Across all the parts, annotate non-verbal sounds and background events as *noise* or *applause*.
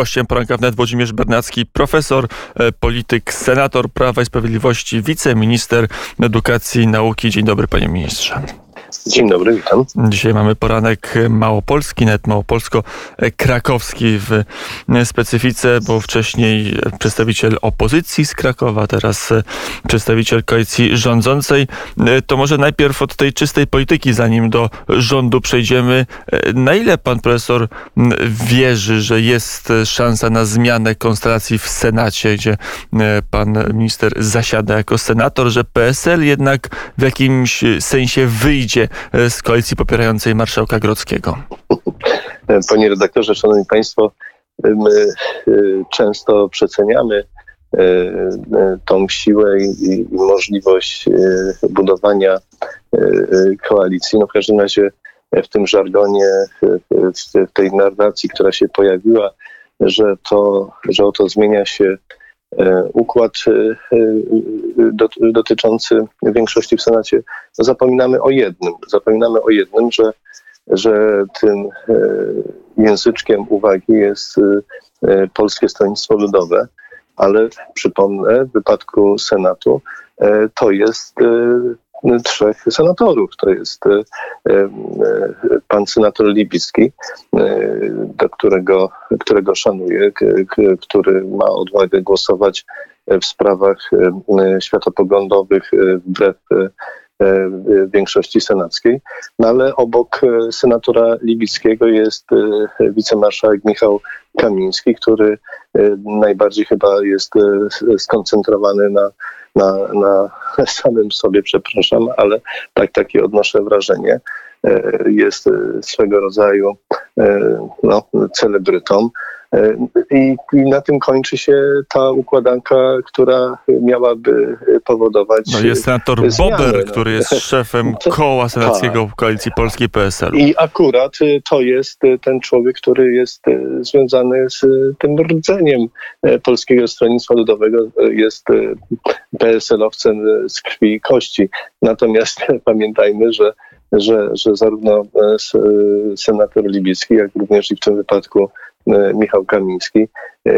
Gościem poranka wnet Włodzimierz Bernacki, profesor, e, polityk, senator Prawa i Sprawiedliwości, wiceminister edukacji i nauki. Dzień dobry, panie ministrze. Dzień dobry, witam. Dzisiaj mamy poranek małopolski, nawet małopolsko-krakowski w specyfice, bo wcześniej przedstawiciel opozycji z Krakowa, teraz przedstawiciel koalicji rządzącej. To może najpierw od tej czystej polityki, zanim do rządu przejdziemy. Na ile pan profesor wierzy, że jest szansa na zmianę konstelacji w Senacie, gdzie pan minister zasiada jako senator, że PSL jednak w jakimś sensie wyjdzie E, z koalicji popierającej marszałka Grodzkiego? Panie redaktorze, szanowni państwo, my e, często przeceniamy e, tą siłę i możliwość budowania koalicji. No w każdym razie w tym żargonie, w tej narracji, która się pojawiła, że to, że oto zmienia się układ e, e, dotyczący większości w Senacie, zapominamy o jednym. Zapominamy o jednym, że, że tym języczkiem uwagi jest Polskie Stronnictwo Ludowe, ale przypomnę, w wypadku Senatu to jest trzech senatorów. To jest e, e, pan senator Libicki, e, do którego, którego szanuję, który ma odwagę głosować w sprawach światopoglądowych wbrew większości senackiej. No ale obok senatora Libickiego jest wicemarszałek Michał Kamiński, który najbardziej chyba jest skoncentrowany na na, na *laughs* samym sobie, przepraszam, ale tak takie odnoszę wrażenie. E, jest e, swego rodzaju e, no, celebrytą. I, I, na tym kończy się ta układanka, która miałaby powodować. No jest senator zmiany, Bober, no. który jest szefem *laughs* koła senackiego tak. koalicji polskiej PSL. I akurat to jest ten człowiek, który jest związany z tym rdzeniem Polskiego Stronnictwa Ludowego, jest PSL-owcem z krwi i kości. Natomiast *laughs* pamiętajmy, że że, że zarówno senator Libicki, jak również i w tym wypadku E, Michał Kamiński, e,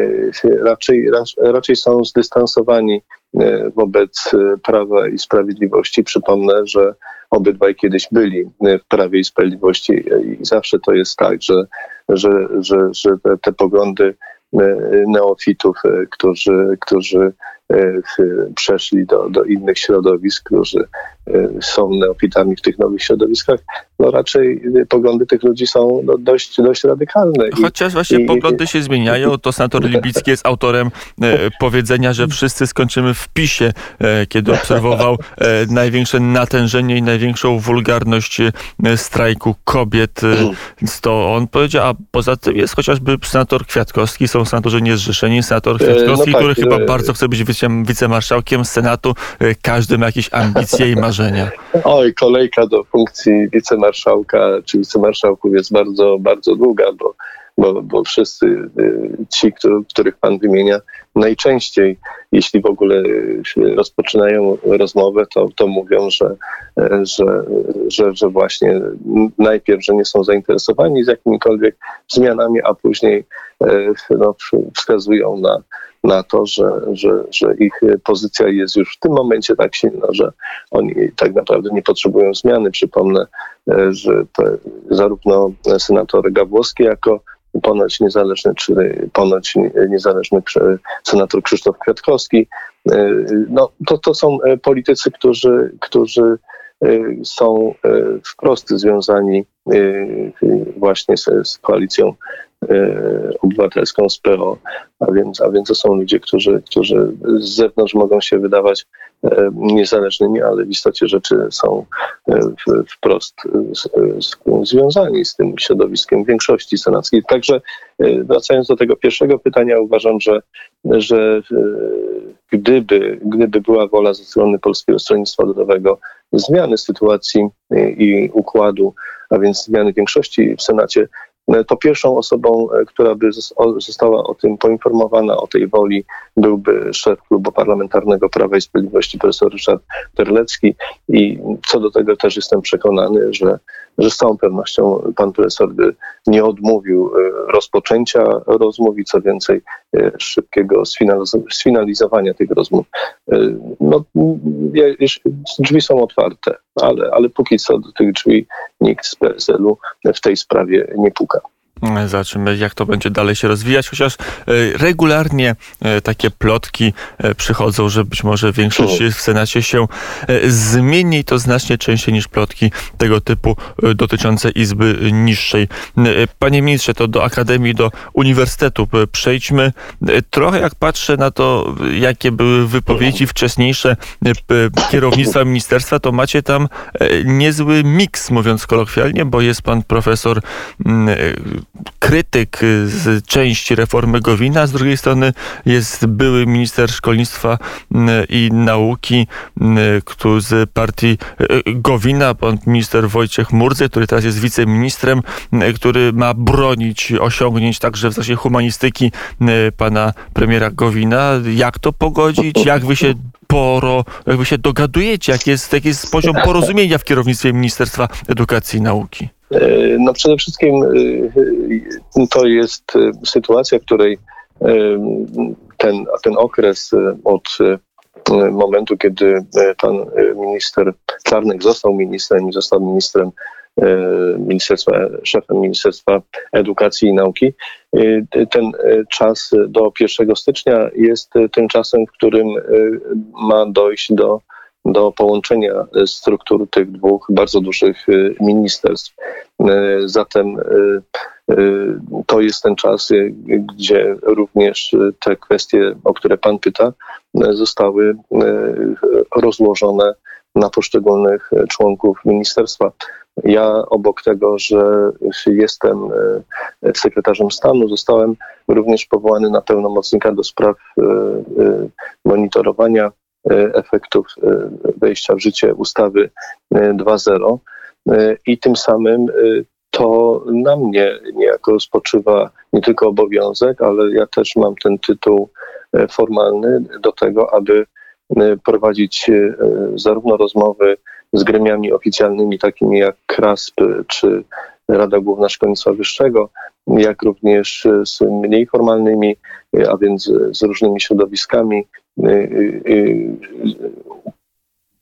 raczej, raczej są zdystansowani e, wobec Prawa i Sprawiedliwości. Przypomnę, że obydwaj kiedyś byli w Prawie i Sprawiedliwości i zawsze to jest tak, że, że, że, że te poglądy neofitów, którzy, którzy przeszli do, do innych środowisk, którzy są neofitami w tych nowych środowiskach, no raczej poglądy tych ludzi są no, dość, dość radykalne. Chociaż właśnie i, poglądy się zmieniają, to senator *laughs* Libicki jest autorem e, powiedzenia, że wszyscy skończymy w PiSie, e, kiedy obserwował e, największe natężenie i największą wulgarność e, strajku kobiet. To on powiedział, a poza tym jest chociażby senator Kwiatkowski, są senatorzy niezrzeszeni, senator Kwiatkowski, no tak, który chyba bardzo chce być wicemarszałkiem Senatu. Każdy ma jakieś ambicje i marzenia. Oj, kolejka do funkcji wicemarszałka czy wicemarszałków jest bardzo, bardzo długa, bo, bo, bo wszyscy y, ci, których pan wymienia, najczęściej, jeśli w ogóle rozpoczynają rozmowę, to, to mówią, że, że, że, że właśnie najpierw, że nie są zainteresowani z jakimikolwiek zmianami, a później e, no, wskazują na, na to, że, że, że ich pozycja jest już w tym momencie tak silna, że oni tak naprawdę nie potrzebują zmiany. Przypomnę, e, że zarówno senator Gawłowski jako ponoć niezależny, czy ponoć niezależny senator Krzysztof Kwiatkowski. E, no, to, to są politycy, którzy, którzy e, są wprost związani właśnie z, z koalicją E, obywatelską z PO, a więc, a więc to są ludzie, którzy, którzy z zewnątrz mogą się wydawać e, niezależnymi, ale w istocie rzeczy są e, wprost związani z tym środowiskiem większości senackiej. Także wracając do tego pierwszego pytania, uważam, że, że gdyby, gdyby była wola ze strony Polskiego Stronnictwa Ludowego zmiany sytuacji i układu, a więc zmiany większości w Senacie, to pierwszą osobą, która by została o tym poinformowana, o tej woli, byłby szef klubu parlamentarnego Prawa i Sprawiedliwości, profesor Ryszard Terlecki. I co do tego też jestem przekonany, że, że z całą pewnością pan profesor by nie odmówił rozpoczęcia rozmów i co więcej, szybkiego sfinalizowania tych rozmów. No, drzwi są otwarte, ale, ale póki co do tych drzwi nikt z PSL-u w tej sprawie nie puka. Zobaczymy, jak to będzie dalej się rozwijać, chociaż e, regularnie e, takie plotki e, przychodzą, że być może większość w Senacie się zmieni i to znacznie częściej niż plotki tego typu dotyczące Izby Niższej. Panie ministrze, to do Akademii, do Uniwersytetu przejdźmy. Trochę jak patrzę na to, jakie były wypowiedzi wcześniejsze kierownictwa ministerstwa, to macie tam niezły miks, mówiąc kolokwialnie, bo jest pan profesor krytyk y, z części reformy Gowina, z drugiej strony jest były minister szkolnictwa y, i nauki y, z partii Gowina, pan minister Wojciech Murdzy, który teraz jest wiceministrem, który ma bronić osiągnięć także w zakresie humanistyki pana premiera Gowina. Jak to pogodzić? Jak wy się poro, jakby się dogadujecie? Jak jest, jaki jest poziom porozumienia w kierownictwie Ministerstwa Edukacji i Nauki? No przede wszystkim to jest sytuacja, w której ten, ten okres od momentu, kiedy pan minister Czarnek został ministrem i został ministrem ministerstwa, szefem Ministerstwa Edukacji i Nauki. Ten czas do 1 stycznia jest tym czasem, w którym ma dojść do do połączenia e, struktur tych dwóch bardzo dużych e, ministerstw. E, zatem to jest ten czas, gdzie również te kwestie, o które Pan pyta, zostały rozłożone na poszczególnych członków ministerstwa. Ja obok tego, że jestem sekretarzem stanu, zostałem również powołany na pełnomocnika do spraw monitorowania efektów e, wejścia w życie ustawy 2.0 e, i tym samym to na mnie niejako spoczywa nie tylko obowiązek, ale ja też mam ten tytuł formalny do tego, aby prowadzić zarówno rozmowy z gremiami oficjalnymi, takimi jak KRASP czy Rada Główna Szkolnictwa Wyższego, jak również z mniej formalnymi, a więc z różnymi środowiskami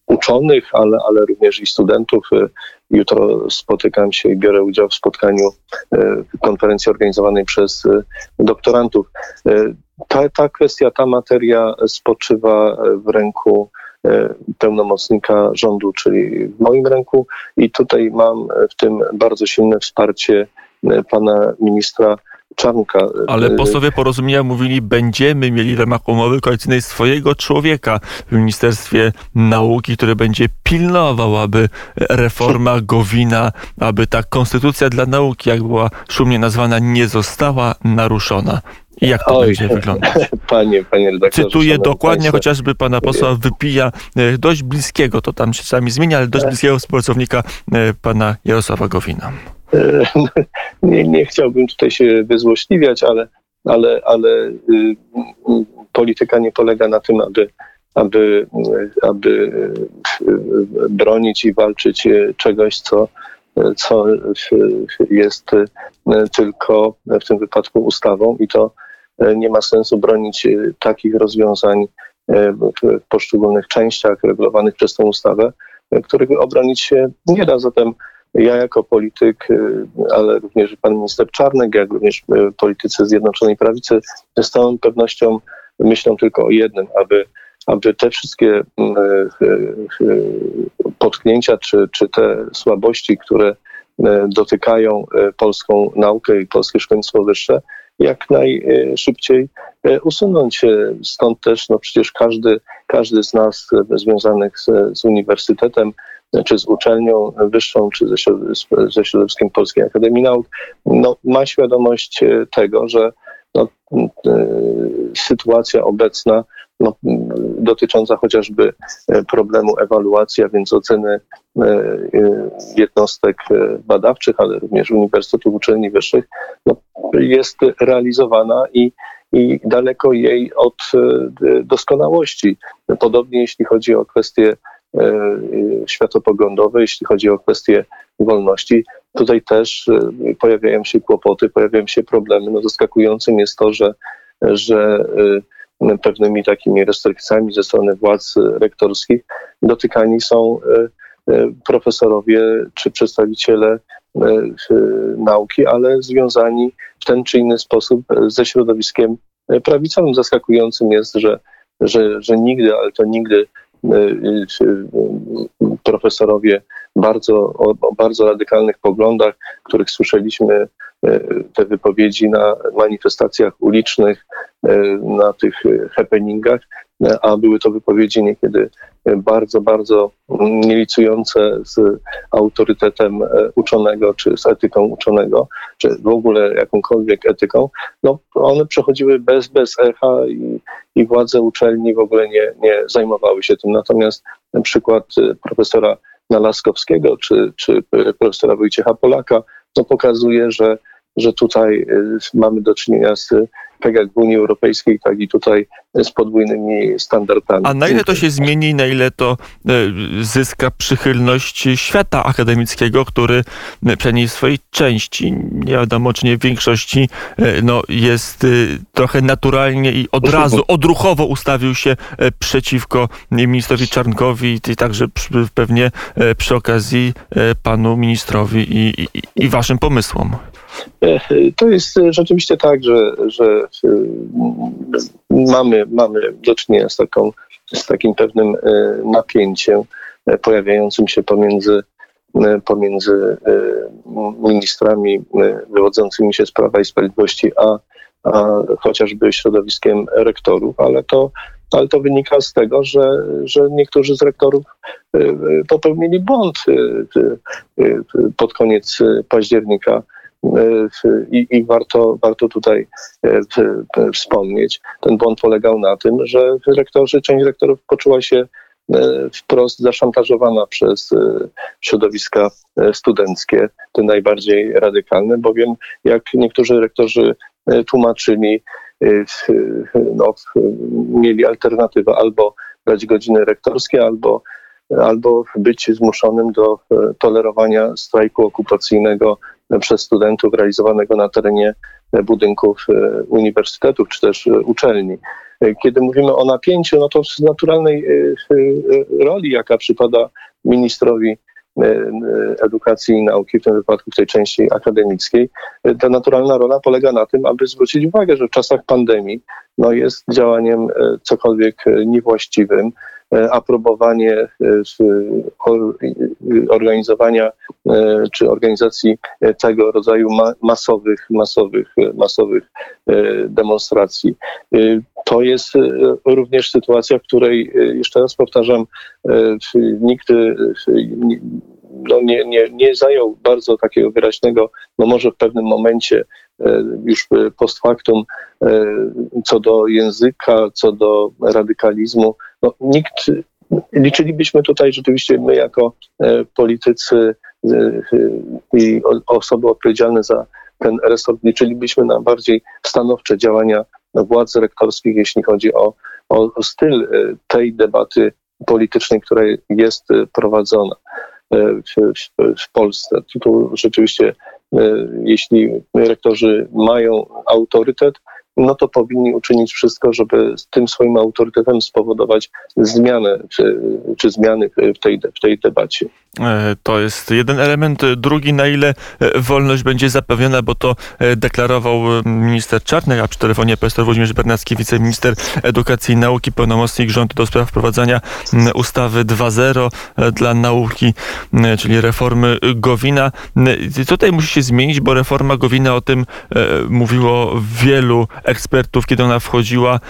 uczonych, ale, ale również i studentów. Jutro spotykam się i biorę udział w spotkaniu konferencji organizowanej przez doktorantów. Ta, ta kwestia, ta materia spoczywa w ręku pełnomocnika rządu, czyli w moim ręku i tutaj mam w tym bardzo silne wsparcie pana ministra Czarnka. Ale y, posłowie porozumienia mówili, będziemy mieli w ramach umowy koalicyjnej swojego człowieka w Ministerstwie Nauki, który będzie pilnował, aby reforma Gowina, aby ta konstytucja dla nauki, jak była szumnie nazwana, nie została naruszona. I jak to Oj, będzie wyglądać? *laughs* Panie, panie redaktorze. Cytuję dokładnie państwa. chociażby pana posła Wypija, e, dość bliskiego, to tam się czasami zmienia, ale dość bliskiego współpracownika e, pana Jarosława Gowina. *laughs* nie, nie chciałbym tutaj się wyzłośliwiać, ale, ale, ale y, polityka nie polega na tym, aby, aby, aby y, bronić i walczyć czegoś, co, co jest tylko w tym wypadku ustawą i to nie ma sensu bronić takich rozwiązań w poszczególnych częściach regulowanych przez tę ustawę, których obronić się nie da. Zatem ja jako polityk, y, ale również pan minister Czarnek, jak również y, politycy Zjednoczonej Prawicy z całą pewnością myślą tylko o jednym, aby, aby te wszystkie y, potknięcia czy, czy te słabości, które dotykają polską naukę i polskie szkolnictwo wyższe, jak najszybciej usunąć. Stąd też no przecież każdy, każdy z nas związanych z, z uniwersytetem czy z uczelnią wyższą, czy ze, ze środowiskiem Polskiej Akademii Nauk, no, ma świadomość e, tego, że no, e, sytuacja obecna no, dotycząca chociażby problemu ewaluacji, a więc oceny jednostek badawczych, ale również uniwersytetów, uczelni wyższych, no, jest realizowana i i daleko jej od doskonałości. Podobnie jeśli chodzi o kwestie światopoglądowe, jeśli chodzi o kwestie wolności. Tutaj też pojawiają się kłopoty, pojawiają się problemy. No zaskakującym jest to, że, że pewnymi takimi restrykcjami ze strony władz rektorskich dotykani są profesorowie czy przedstawiciele nauki, ale związani w ten czy inny sposób ze środowiskiem prawicowym. Zaskakującym jest, że, że, że nigdy, ale to nigdy profesorowie bardzo, o bardzo radykalnych poglądach, których słyszeliśmy te wypowiedzi na manifestacjach ulicznych, na tych happeningach, a były to wypowiedzi niekiedy bardzo, bardzo nielicujące z autorytetem uczonego, czy z etyką uczonego, czy w ogóle jakąkolwiek etyką, no one przechodziły bez, bez echa i, i władze uczelni w ogóle nie, nie zajmowały się tym. Natomiast na przykład profesora Nalaskowskiego czy, czy profesora Wojciecha Polaka no pokazuje, że że tutaj y, mamy do czynienia z tak jak w Unii Europejskiej, tak i tutaj z podwójnymi standardami. A na ile to się zmieni, na ile to y, zyska przychylność świata akademickiego, który przynajmniej w swojej części, nie wiadomo czy nie w większości, y, no, jest trochę naturalnie i od razu, odruchowo ustawił się przeciwko ministrowi Czarnkowi i także pewnie przy okazji panu ministrowi i, i, i waszym pomysłom. E, to jest rzeczywiście tak, że, że e, mamy, mamy do czynienia z, taką, z takim pewnym e, napięciem pojawiającym się pomiędzy, pomiędzy ministrami wywodzącymi się z Prawa i Sprawiedliwości, a, a chociażby środowiskiem rektorów, ale to, ale to wynika z tego, że, że niektórzy z rektorów popełnili błąd pod koniec października i, i warto, warto tutaj e, wspomnieć. Ten błąd polegał na tym, że rektorzy, część rektorów poczuła się e, wprost zaszantażowana przez środowiska studenckie, te najbardziej radykalne, bowiem jak niektórzy rektorzy tłumaczyli, no, mieli alternatywę albo brać godziny rektorskie, albo, albo być zmuszonym do tolerowania strajku okupacyjnego przez studentów realizowanego na terenie budynków e, uniwersytetów czy też e, uczelni. E, kiedy mówimy o napięciu, no to z naturalnej roli, jaka przypada ministrowi edukacji i nauki, w tym wypadku w tej części akademickiej, ta naturalna rola polega na tym, aby zwrócić uwagę, że w czasach pandemii no, jest działaniem cokolwiek niewłaściwym, E, aprobowanie e, organizowania e, czy organizacji tego rodzaju masowych, masowych, masowych demonstracji. To jest również sytuacja, w której, jeszcze raz powtarzam, nikt no nie, nie, nie zajął bardzo takiego wyraźnego, no może w pewnym momencie już post factum co do języka, co do radykalizmu, no, nikt, liczylibyśmy tutaj rzeczywiście my jako e, politycy e, e, i osoby odpowiedzialne za ten resort, liczylibyśmy na bardziej stanowcze działania władz rektorskich, jeśli chodzi o, o styl tej debaty politycznej, która jest prowadzona w, w, w Polsce. Tu rzeczywiście, jeśli rektorzy mają autorytet, no to powinni uczynić wszystko, żeby z tym swoim autorytetem spowodować zmianę czy, czy zmiany w tej, w tej debacie. E, to jest jeden element. Drugi, na ile e, wolność będzie zapewniona, bo to e, deklarował minister Czarnek, a przy telefonie profesor Włodzimierz Bernacki, wiceminister edukacji i nauki, pełnomocnik rządu do spraw wprowadzania ustawy 2.0 dla nauki, czyli reformy Gowina. Tutaj musi się zmienić, bo reforma Gowina o tym mówiło wielu ekspertów, kiedy ona wchodziła,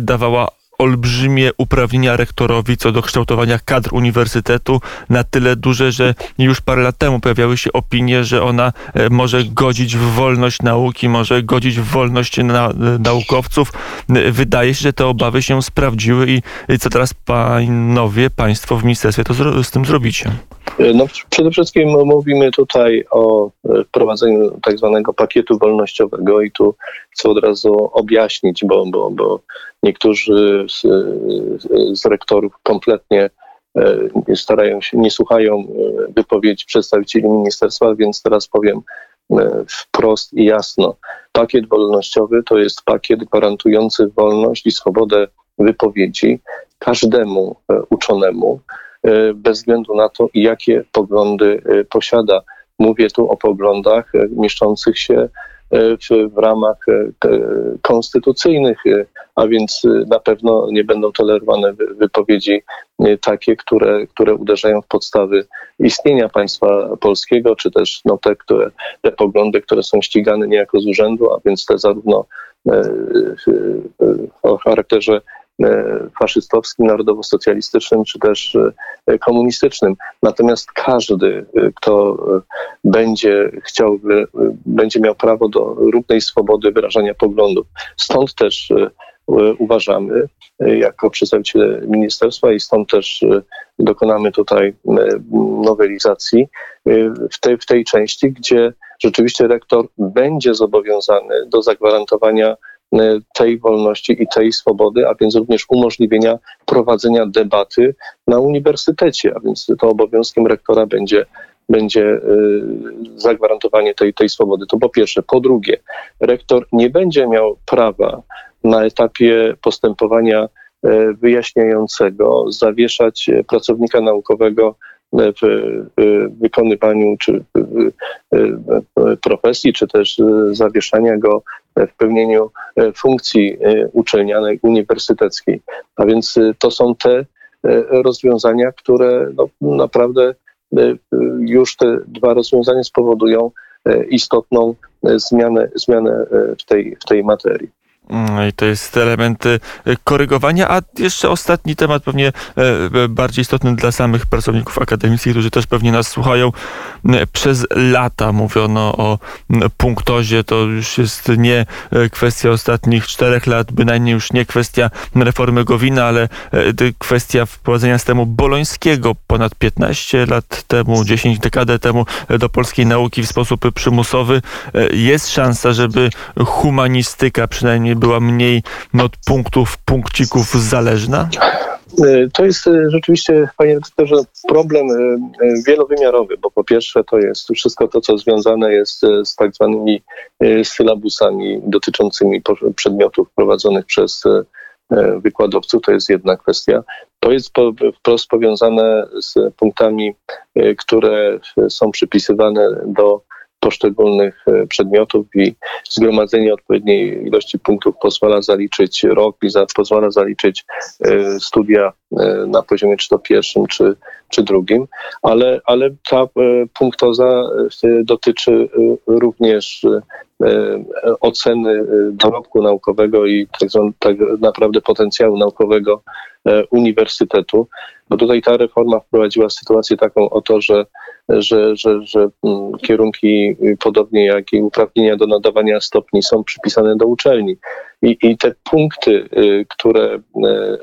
dawała olbrzymie uprawnienia rektorowi co do kształtowania kadr uniwersytetu, na tyle duże, że już parę lat temu pojawiały się opinie, że ona e, może godzić w wolność nauki, może godzić w wolność na, naukowców. Wydaje się, że te obawy się sprawdziły i co teraz panowie, państwo w ministerstwie to z, z tym zrobicie? No, przede wszystkim mówimy tutaj o wprowadzeniu tak zwanego pakietu wolnościowego i tu chcę od razu objaśnić, bo, bo, bo niektórzy z, z rektorów kompletnie e, starają się, nie słuchają e, wypowiedzi przedstawicieli ministerstwa, więc teraz powiem e, wprost i jasno. Pakiet wolnościowy to jest pakiet gwarantujący wolność i swobodę wypowiedzi każdemu uczonemu, bez względu na to, jakie poglądy posiada. Mówię tu o poglądach mieszczących się E, w, w ramach e, konstytucyjnych, e, a więc na pewno nie będą tolerowane wypowiedzi takie, które, które uderzają w podstawy istnienia państwa polskiego, czy też no, te, które, te poglądy, które są ścigane niejako z urzędu, a więc te zarówno o charakterze E, faszystowskim, narodowo-socjalistycznym czy też e, komunistycznym. Natomiast każdy, e, kto będzie chciał, będzie miał prawo do równej swobody wyrażania poglądów. Stąd też uważamy jako przedstawiciele ministerstwa i stąd też dokonamy tutaj nowelizacji w tej, w tej części, gdzie rzeczywiście rektor będzie zobowiązany do zagwarantowania E, tej wolności i tej swobody, a więc również umożliwienia prowadzenia debaty na uniwersytecie, a więc to obowiązkiem rektora będzie będzie e, zagwarantowanie tej, tej swobody. To po pierwsze. Po drugie, rektor nie będzie miał prawa na etapie postępowania e, wyjaśniającego zawieszać pracownika naukowego w wykonywaniu czy profesji, czy też zawieszania go w pełnieniu funkcji uczelnianej, uniwersyteckiej. A więc to są te rozwiązania, które no, naprawdę już te dwa rozwiązania spowodują istotną zmianę, zmianę w, tej, w tej materii. Mm, I to jest element y, korygowania, a jeszcze ostatni temat, pewnie e, e, bardziej istotny dla samych pracowników akademickich, którzy też pewnie nas słuchają. Mm, przez lata mówiono o mm, punktozie, to już jest nie e, kwestia ostatnich czterech lat, bynajmniej już nie kwestia reformy Gowina, ale kwestia wprowadzenia systemu bolońskiego ponad 15 lat temu, 10 dekadę temu do polskiej nauki w sposób przymusowy. Jest szansa, żeby humanistyka przynajmniej była mniej od punktów, punkcików zależna? E, to jest e, rzeczywiście, panie redaktorze, problem e, wielowymiarowy, bo po pierwsze to jest wszystko to, co związane jest z tak zwanymi sylabusami dotyczącymi przedmiotów prowadzonych przez wykładowców, to jest jedna kwestia. To jest wprost powiązane z punktami, które są przypisywane do poszczególnych e, przedmiotów i zgromadzenie odpowiedniej ilości punktów pozwala zaliczyć rok i za, pozwala zaliczyć e, studia e, na poziomie czy to pierwszym, czy, czy drugim, ale, ale ta punktoza dotyczy również oceny dorobku naukowego i tak, tak naprawdę potencjału naukowego uniwersytetu, bo tutaj ta reforma wprowadziła sytuację taką oto, że że, że, że mm, kierunki, y, podobnie jak i uprawnienia do nadawania stopni, są przypisane do uczelni. I, i te punkty, y, które y,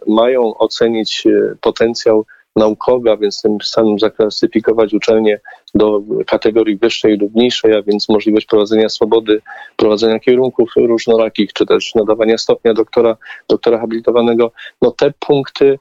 mają ocenić potencjał naukowy, a więc tym samym zaklasyfikować uczelnie do kategorii wyższej lub niższej, a więc możliwość prowadzenia swobody, prowadzenia kierunków różnorakich, czy też nadawania stopnia doktora, doktora habilitowanego, no te punkty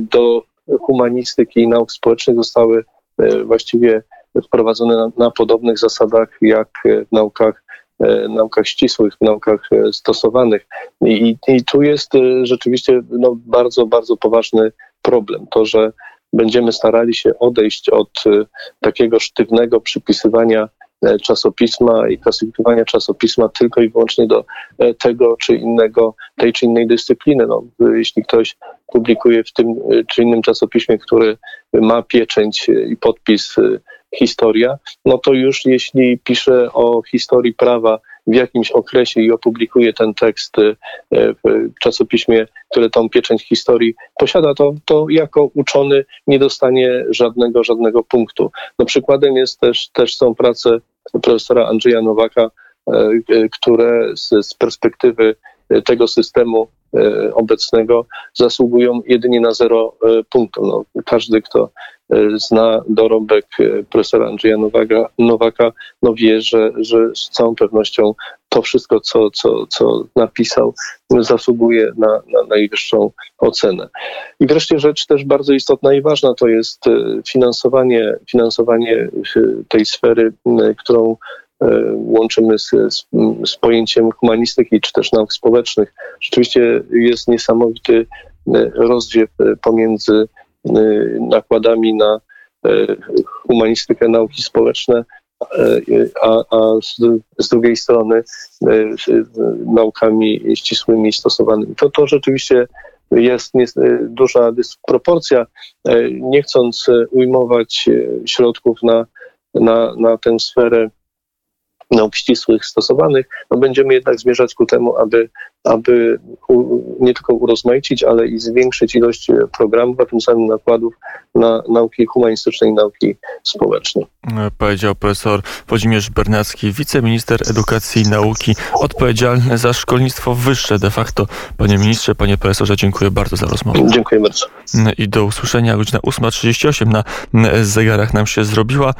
do humanistyki i nauk społecznych zostały E, właściwie wprowadzone na, na podobnych zasadach jak w naukach e, naukach ścisłych, naukach e, stosowanych. I, i tu jest rzeczywiście no, bardzo, bardzo poważny problem. To, że będziemy starali się odejść od takiego sztywnego przypisywania czasopisma i klasyfikowania czasopisma tylko i wyłącznie do tego czy innego, tej czy innej dyscypliny. No, jeśli ktoś publikuje w tym czy innym czasopiśmie, który ma pieczęć i podpis historia, no to już jeśli pisze o historii prawa w jakimś okresie i opublikuje ten tekst e, w czasopiśmie, które tą pieczęć historii posiada, to, to jako uczony nie dostanie żadnego, żadnego punktu. No przykładem jest też, też są prace profesora Andrzeja Nowaka, które z, z perspektywy tego systemu obecnego zasługują jedynie na zero punktów. No, każdy, kto E, zna dorobek e, profesora Andrzeja Nowaka, Nowaka no wie, że, że z całą pewnością to wszystko, co, co, co napisał, zasługuje na, na najwyższą ocenę. I wreszcie rzecz też bardzo istotna i ważna to jest e, finansowanie, finansowanie tej sfery, którą łączymy z, z, z pojęciem humanistyki czy też nauk społecznych. Rzeczywiście jest niesamowity rozdziew pomiędzy Y, nakładami na humanistykę, nauki społeczne, a, a z, z, drugiej strony naukami ścisłymi stosowanymi. To, to rzeczywiście jest, jest duża dysproporcja. Nie chcąc ujmować środków na, na, na tę sferę nauk ścisłych stosowanych, no będziemy jednak zmierzać ku temu, aby, aby nie tylko urozmaicić, ale i zwiększyć ilość programów, a tym samym nakładów na nauki humanistyczne i nauki społeczne. Powiedział profesor Włodzimierz Bernacki, wiceminister edukacji i nauki, odpowiedzialny za szkolnictwo wyższe de facto. Panie ministrze, panie profesorze, dziękuję bardzo za rozmowę. Dziękuję bardzo. I do usłyszenia. Godzina 8.38 na zegarach nam się zrobiła.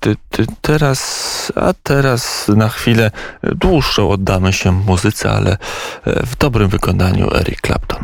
Ty, ty, teraz, a teraz na chwilę dłuższą oddamy się muzyce, ale w dobrym wykonaniu Eric Clapton.